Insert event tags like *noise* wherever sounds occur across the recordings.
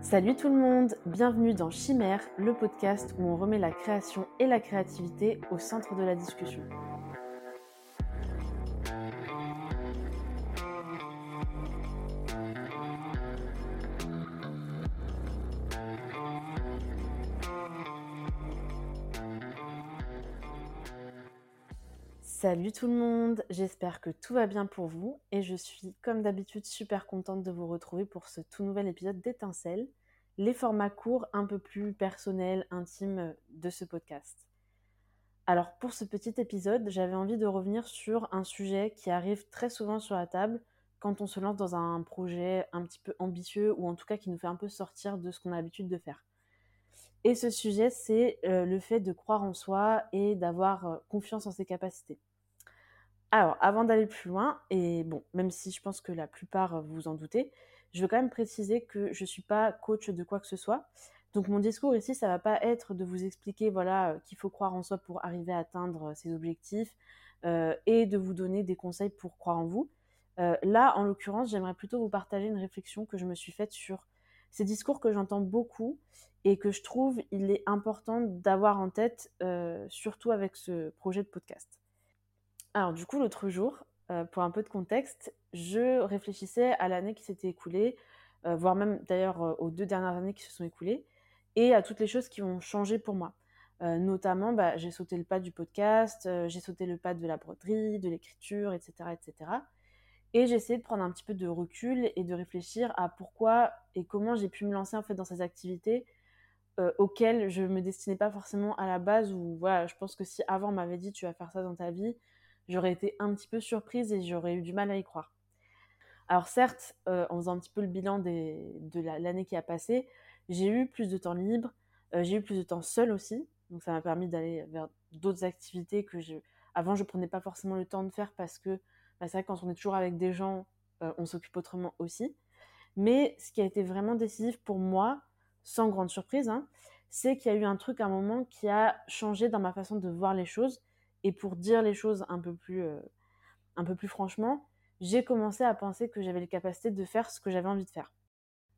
Salut tout le monde, bienvenue dans Chimère, le podcast où on remet la création et la créativité au centre de la discussion. Salut tout le monde, j'espère que tout va bien pour vous et je suis comme d'habitude super contente de vous retrouver pour ce tout nouvel épisode d'Étincelle, les formats courts un peu plus personnels, intimes de ce podcast. Alors pour ce petit épisode, j'avais envie de revenir sur un sujet qui arrive très souvent sur la table quand on se lance dans un projet un petit peu ambitieux ou en tout cas qui nous fait un peu sortir de ce qu'on a l'habitude de faire. Et ce sujet, c'est euh, le fait de croire en soi et d'avoir euh, confiance en ses capacités. Alors, avant d'aller plus loin, et bon, même si je pense que la plupart euh, vous en doutez, je veux quand même préciser que je ne suis pas coach de quoi que ce soit. Donc mon discours ici, ça va pas être de vous expliquer voilà euh, qu'il faut croire en soi pour arriver à atteindre euh, ses objectifs et de vous donner des conseils pour croire en vous. là, en l'occurrence, j'aimerais plutôt vous partager une réflexion que je me suis faite sur ces discours que j'entends beaucoup et que je trouve il est important d'avoir en tête, surtout avec ce projet de podcast. Alors du coup, l'autre jour, euh, pour un peu de contexte, je réfléchissais à l'année qui s'était écoulée, euh, voire même d'ailleurs euh, aux deux dernières années qui se sont écoulées, et à toutes les choses qui ont changé pour moi. notamment, bah, j'ai sauté le pas du podcast, j'ai sauté le pas de la broderie, de l'écriture, etc., etc. Et j'ai essayé de prendre un petit peu de recul et de réfléchir à pourquoi et comment j'ai pu me lancer en fait dans ces activités auxquelles je me destinais pas forcément à la base. Ou voilà, je pense que si avant on m'avait dit tu vas faire ça dans ta vie, j'aurais été un petit peu surprise et j'aurais eu du mal à y croire. Alors certes, euh, en faisant un petit peu le bilan de l'année qui a passé, j'ai eu plus de temps libre, euh, j'ai eu plus de temps seul aussi, donc ça m'a permis d'aller vers d'autres activités que je, avant je prenais pas forcément le temps de faire parce que bah, c'est vrai quand on est toujours avec des gens, euh, on s'occupe autrement aussi. Mais ce qui a été vraiment décisif pour moi, sans grande surprise, hein, c'est qu'il y a eu un truc à un moment qui a changé dans ma façon de voir les choses et pour dire les choses un peu plus, euh, un peu plus franchement, j'ai commencé à penser que j'avais les capacités de faire ce que j'avais envie de faire.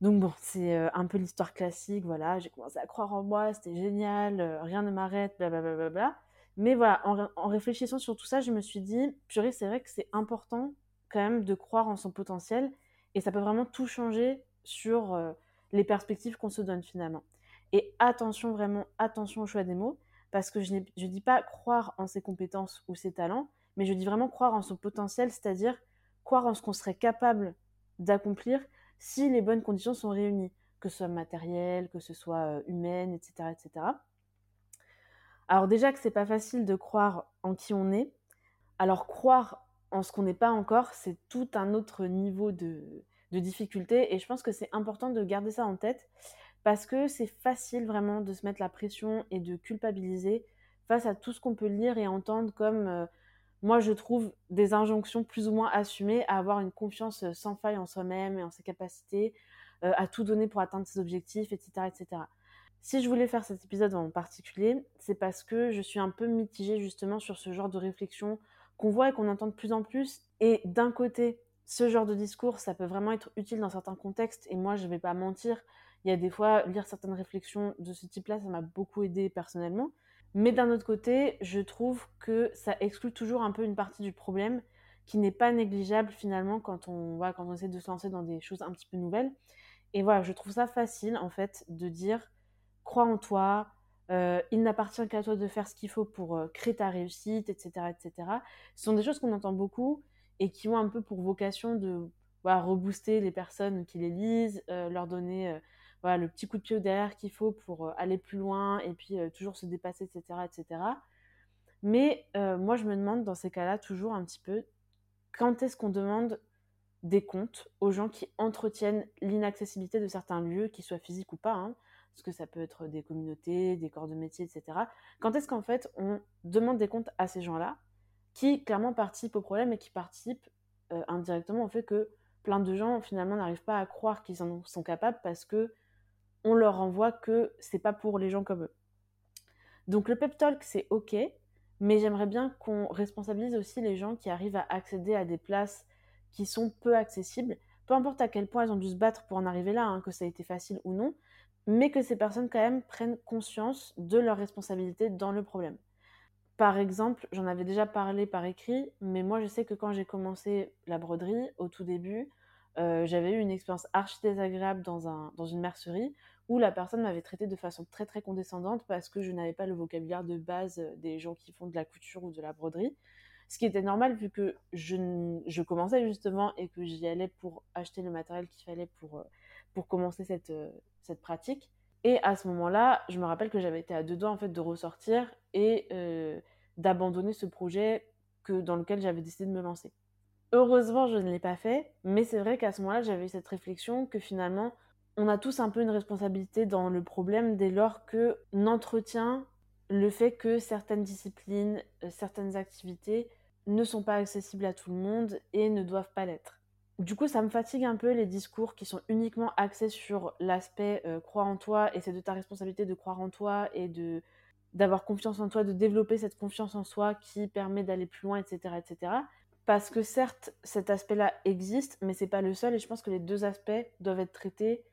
Donc bon, c'est euh, un peu l'histoire classique, voilà, j'ai commencé à croire en moi, c'était génial, euh, rien ne m'arrête, blablabla. Bla. Mais voilà, en, réfléchissant sur tout ça, je me suis dit, purée, c'est vrai que c'est important quand même de croire en son potentiel et ça peut vraiment tout changer sur les perspectives qu'on se donne finalement. Et attention, vraiment, attention au choix des mots, parce que je ne dis pas croire en ses compétences ou ses talents, mais je dis vraiment croire en son potentiel, c'est-à-dire croire en ce qu'on serait capable d'accomplir si les bonnes conditions sont réunies, que ce soit matériel, que ce soit euh, humaine, etc., etc. Alors déjà que c'est pas facile de croire en qui on est, alors croire en ce qu'on n'est pas encore, c'est tout un autre niveau de, de difficulté et je pense que c'est important de garder ça en tête parce que c'est facile vraiment de se mettre la pression et de culpabiliser face à tout ce qu'on peut lire et entendre comme, euh, moi je trouve, des injonctions plus ou moins assumées à avoir une confiance euh, sans faille en soi-même et en ses capacités, euh, à tout donner pour atteindre ses objectifs, etc., etc. Si je voulais faire cet épisode en particulier, c'est parce que je suis un peu mitigée justement sur ce genre de réflexion qu'on voit et qu'on entend de plus en plus. Et d'un côté, ce genre de discours, ça peut vraiment être utile dans certains contextes, et moi je ne vais pas mentir, il y a des fois, lire certaines réflexions de ce type-là, ça m'a beaucoup aidé personnellement. Mais d'un autre côté, je trouve que ça exclut toujours un peu une partie du problème qui n'est pas négligeable finalement quand on, voilà, quand on essaie de se lancer dans des choses un petit peu nouvelles. Et voilà, je trouve ça facile en fait de dire crois en toi, euh, il n'appartient qu'à toi de faire ce qu'il faut pour euh, créer ta réussite, etc., etc. Ce sont des choses qu'on entend beaucoup et qui ont un peu pour vocation de voilà, rebooster les personnes qui les lisent, euh, leur donner voilà, le petit coup de pied derrière qu'il faut pour aller plus loin et puis toujours se dépasser, etc. etc. Mais moi, je me demande dans ces cas-là toujours un petit peu quand est-ce qu'on demande des comptes aux gens qui entretiennent l'inaccessibilité de certains lieux, qu'ils soient physiques ou pas, hein, parce que ça peut être des communautés, des corps de métier, etc. Quand est-ce qu'en fait on demande des comptes à ces gens-là, qui clairement participent au problème et qui participent indirectement au fait que plein de gens finalement n'arrivent pas à croire qu'ils en sont capables parce que on leur renvoie que c'est pas pour les gens comme eux. Donc le pep talk, c'est ok, mais j'aimerais bien qu'on responsabilise aussi les gens qui arrivent à accéder à des places qui sont peu accessibles, peu importe à quel point elles ont dû se battre pour en arriver là, hein, que ça a été facile ou non, mais que ces personnes quand même prennent conscience de leur responsabilité dans le problème. Par exemple, j'en avais déjà parlé par écrit, mais moi je sais que quand j'ai commencé la broderie, au tout début, euh, j'avais eu une expérience archi désagréable dans, un, dans une mercerie où la personne m'avait traité de façon très très condescendante parce que je n'avais pas le vocabulaire de base des gens qui font de la couture ou de la broderie. Ce qui était normal vu que je, je commençais justement et que j'y allais pour acheter le matériel qu'il fallait pour, euh, pour commencer cette, euh, cette pratique. Et à ce moment-là, je me rappelle que j'avais été à deux doigts en fait de ressortir et d'abandonner ce projet que, dans lequel j'avais décidé de me lancer. Heureusement, je ne l'ai pas fait, mais c'est vrai qu'à ce moment-là, j'avais cette réflexion que finalement, on a tous un peu une responsabilité dans le problème dès lors que entretient le fait que certaines disciplines, euh, certaines activités ne sont pas accessibles à tout le monde et ne doivent pas l'être. Du coup, ça me fatigue un peu les discours qui sont uniquement axés sur l'aspect euh, croire en toi et c'est de ta responsabilité de croire en toi et de d'avoir confiance en toi, de développer cette confiance en soi qui permet d'aller plus loin, etc., etc. Parce que certes, cet aspect-là existe, mais c'est pas le seul et je pense que les deux aspects doivent être traités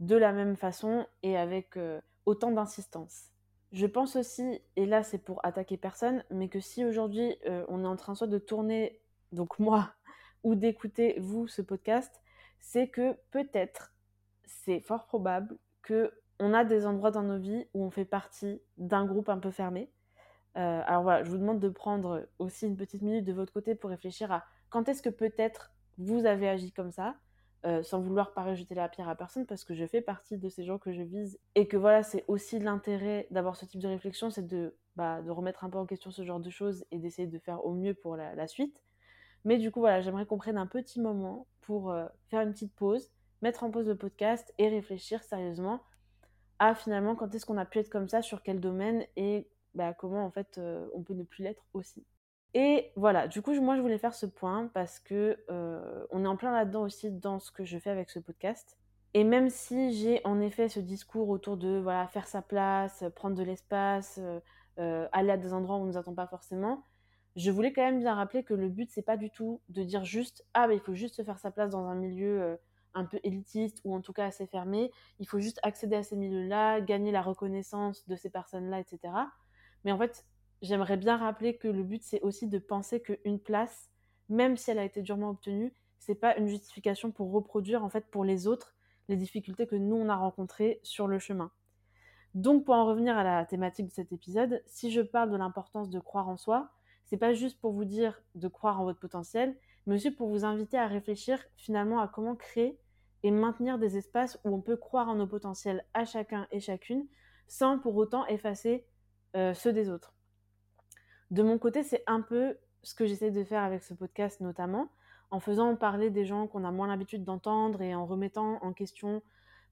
de la même façon et avec euh, autant d'insistance. Je pense aussi, et là c'est pour attaquer personne, mais que si aujourd'hui euh, on est en train soit de tourner, donc *laughs* moi, ou d'écouter vous ce podcast, c'est que peut-être, c'est fort probable que on a des endroits dans nos vies où on fait partie d'un groupe un peu fermé. Euh, alors voilà, je vous demande de prendre aussi une petite minute de votre côté pour réfléchir à quand est-ce que peut-être vous avez agi comme ça, euh, sans vouloir pas jeter la pierre à personne, parce que je fais partie de ces gens que je vise, et que voilà, c'est aussi l'intérêt d'avoir ce type de réflexion, c'est de, bah, de remettre un peu en question ce genre de choses et d'essayer de faire au mieux pour la, suite. Mais du coup, voilà, j'aimerais qu'on prenne un petit moment pour euh, faire une petite pause, mettre en pause le podcast et réfléchir sérieusement à finalement quand est-ce qu'on a pu être comme ça, sur quel domaine et bah, comment en fait euh, on peut ne plus l'être aussi. Et voilà, du coup, moi je voulais faire ce point parce que euh, on est en plein là-dedans aussi dans ce que je fais avec ce podcast. Et même si j'ai en effet ce discours autour de voilà faire sa place, prendre de l'espace, euh, aller à des endroits où on ne nous attend pas forcément, je voulais quand même bien rappeler que le but c'est pas du tout de dire juste ah bah il faut juste se faire sa place dans un milieu un peu élitiste ou en tout cas assez fermé. Il faut juste accéder à ces milieux-là, gagner la reconnaissance de ces personnes-là, etc. Mais en fait, j'aimerais bien rappeler que le but, c'est aussi de penser qu'une place, même si elle a été durement obtenue, c'est pas une justification pour reproduire en fait pour les autres les difficultés que nous on a rencontrées sur le chemin. Donc pour en revenir à la thématique de cet épisode, si je parle de l'importance de croire en soi, c'est pas juste pour vous dire de croire en votre potentiel, mais aussi pour vous inviter à réfléchir finalement à comment créer et maintenir des espaces où on peut croire en nos potentiels à chacun et chacune sans pour autant effacer euh, ceux des autres. De mon côté, c'est un peu ce que j'essaie de faire avec ce podcast notamment, en faisant parler des gens qu'on a moins l'habitude d'entendre et en remettant en question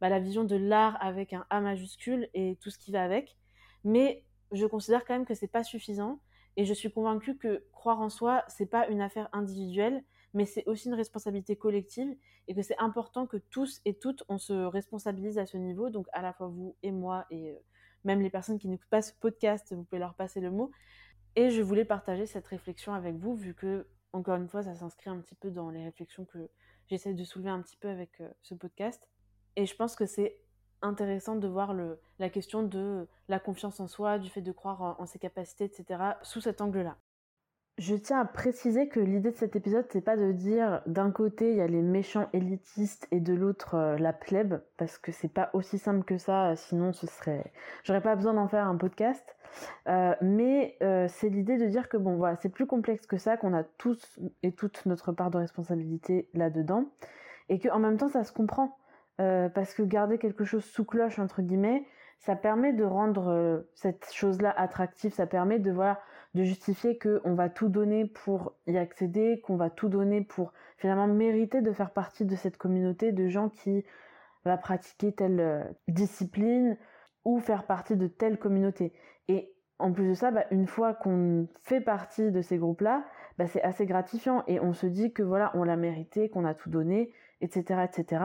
bah, la vision de l'art avec un A majuscule et tout ce qui va avec. Mais je considère quand même que c'est pas suffisant et je suis convaincue que croire en soi, c'est pas une affaire individuelle, mais c'est aussi une responsabilité collective et que c'est important que tous et toutes on se responsabilise à ce niveau, donc à la fois vous et moi et euh, même les personnes qui n'écoutent pas ce podcast, vous pouvez leur passer le mot. Et je voulais partager cette réflexion avec vous, vu que, encore une fois, ça s'inscrit un petit peu dans les réflexions que j'essaie de soulever un petit peu avec euh, ce podcast. Et je pense que c'est intéressant de voir la question de la confiance en soi, du fait de croire en ses capacités, etc., sous cet angle-là. Je tiens à préciser que l'idée de cet épisode, c'est pas de dire d'un côté il y a les méchants élitistes et de l'autre euh, la plèbe, parce que c'est pas aussi simple que ça, sinon ce serait. J'aurais pas besoin d'en faire un podcast. Euh, mais euh, c'est l'idée de dire que bon voilà, c'est plus complexe que ça, qu'on a tous et toutes notre part de responsabilité là-dedans, et qu'en même temps ça se comprend. parce que garder quelque chose sous cloche, entre guillemets, ça permet de rendre cette chose-là attractive, ça permet de voilà de justifier qu'on va tout donner pour y accéder, qu'on va tout donner pour finalement mériter de faire partie de cette communauté de gens qui va pratiquer telle euh, discipline ou faire partie de telle communauté. Et en plus de ça, bah, une fois qu'on fait partie de ces groupes-là, bah, c'est assez gratifiant et on se dit que voilà, on l'a mérité, qu'on a tout donné, etc., etc.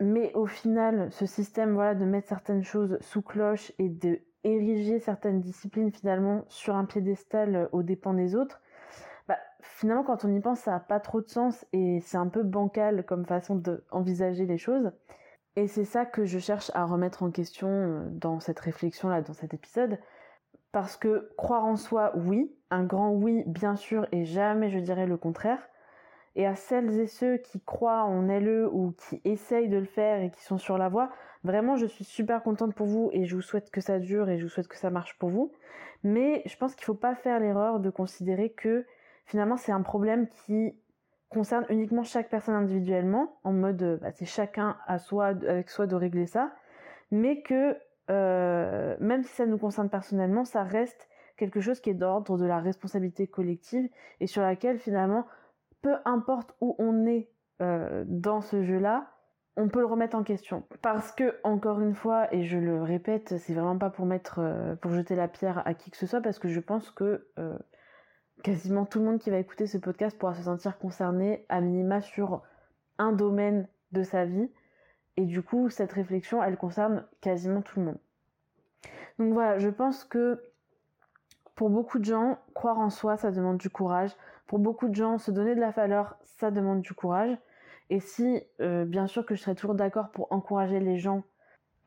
Mais au final, ce système voilà de mettre certaines choses sous cloche et de ériger certaines disciplines finalement sur un piédestal euh, aux dépens des autres, bah, finalement, quand on y pense, ça n'a pas trop de sens et c'est un peu bancal comme façon d'envisager les choses. Et c'est ça que je cherche à remettre en question euh, dans cette réflexion-là, dans cet épisode. Parce que croire en soi, oui, un grand oui, bien sûr, et jamais je dirais le contraire. Et à celles et ceux qui croient en LE ou qui essayent de le faire et qui sont sur la voie, vraiment, je suis super contente pour vous et je vous souhaite que ça dure et je vous souhaite que ça marche pour vous. Mais je pense qu'il ne faut pas faire l'erreur de considérer que finalement c'est un problème qui concerne uniquement chaque personne individuellement, en mode euh, bah, c'est chacun à soi, avec soi de régler ça, mais que euh, même si ça nous concerne personnellement, ça reste quelque chose qui est d'ordre de la responsabilité collective et sur laquelle finalement, peu importe où on est euh, dans ce jeu-là, on peut le remettre en question. Parce que, encore une fois, et je le répète, c'est vraiment pas pour mettre, pour jeter la pierre à qui que ce soit, parce que je pense que quasiment tout le monde qui va écouter ce podcast pourra se sentir concerné à minima sur un domaine de sa vie. Et du coup, cette réflexion, elle concerne quasiment tout le monde. Donc voilà, je pense que pour beaucoup de gens, croire en soi, ça demande du courage. Pour beaucoup de gens, se donner de la valeur, ça demande du courage. Et si, euh, bien sûr que je serais toujours d'accord pour encourager les gens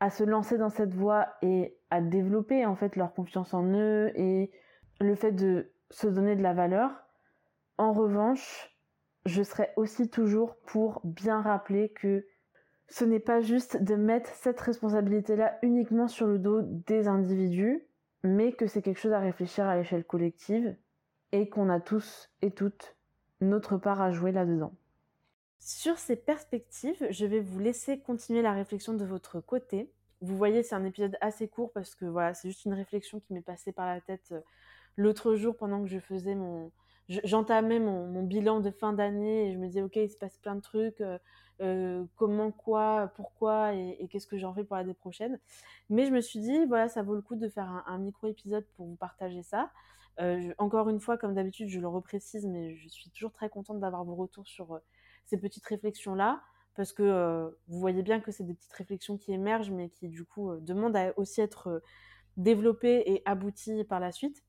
à se lancer dans cette voie et à développer en fait leur confiance en eux et le fait de se donner de la valeur. En revanche, je serai aussi toujours pour bien rappeler que ce n'est pas juste de mettre cette responsabilité-là uniquement sur le dos des individus, mais que c'est quelque chose à réfléchir à l'échelle collective et qu'on a tous et toutes notre part à jouer là-dedans. Sur ces perspectives, je vais vous laisser continuer la réflexion de votre côté. Vous voyez, c'est un épisode assez court parce que voilà, c'est juste une réflexion qui m'est passée par la tête euh, l'autre jour pendant que je faisais mon j'entamais mon, bilan de fin d'année et je me disais ok il se passe plein de trucs euh, euh, comment quoi pourquoi et, qu'est-ce que j'en fais pour l'année prochaine? Mais je me suis dit voilà ça vaut le coup de faire un, micro épisode pour vous partager ça encore une fois comme d'habitude je le reprécise mais je suis toujours très contente d'avoir vos retours sur ces petites réflexions là parce que vous voyez bien que c'est des petites réflexions qui émergent mais qui du coup demandent à aussi être développées et abouties par la suite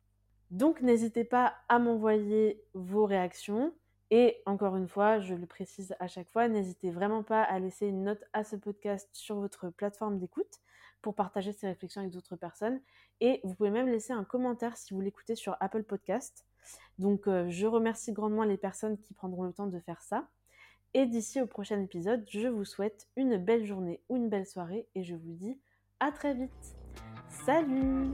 donc n'hésitez pas à m'envoyer vos réactions. Et encore une fois, je le précise à chaque fois, n'hésitez vraiment pas à laisser une note à ce podcast sur votre plateforme d'écoute pour partager ces réflexions avec d'autres personnes. Et vous pouvez même laisser un commentaire si vous l'écoutez sur Apple Podcast. Donc euh, je remercie grandement les personnes qui prendront le temps de faire ça. Et d'ici au prochain épisode, je vous souhaite une belle journée ou une belle soirée et je vous dis à très vite. Salut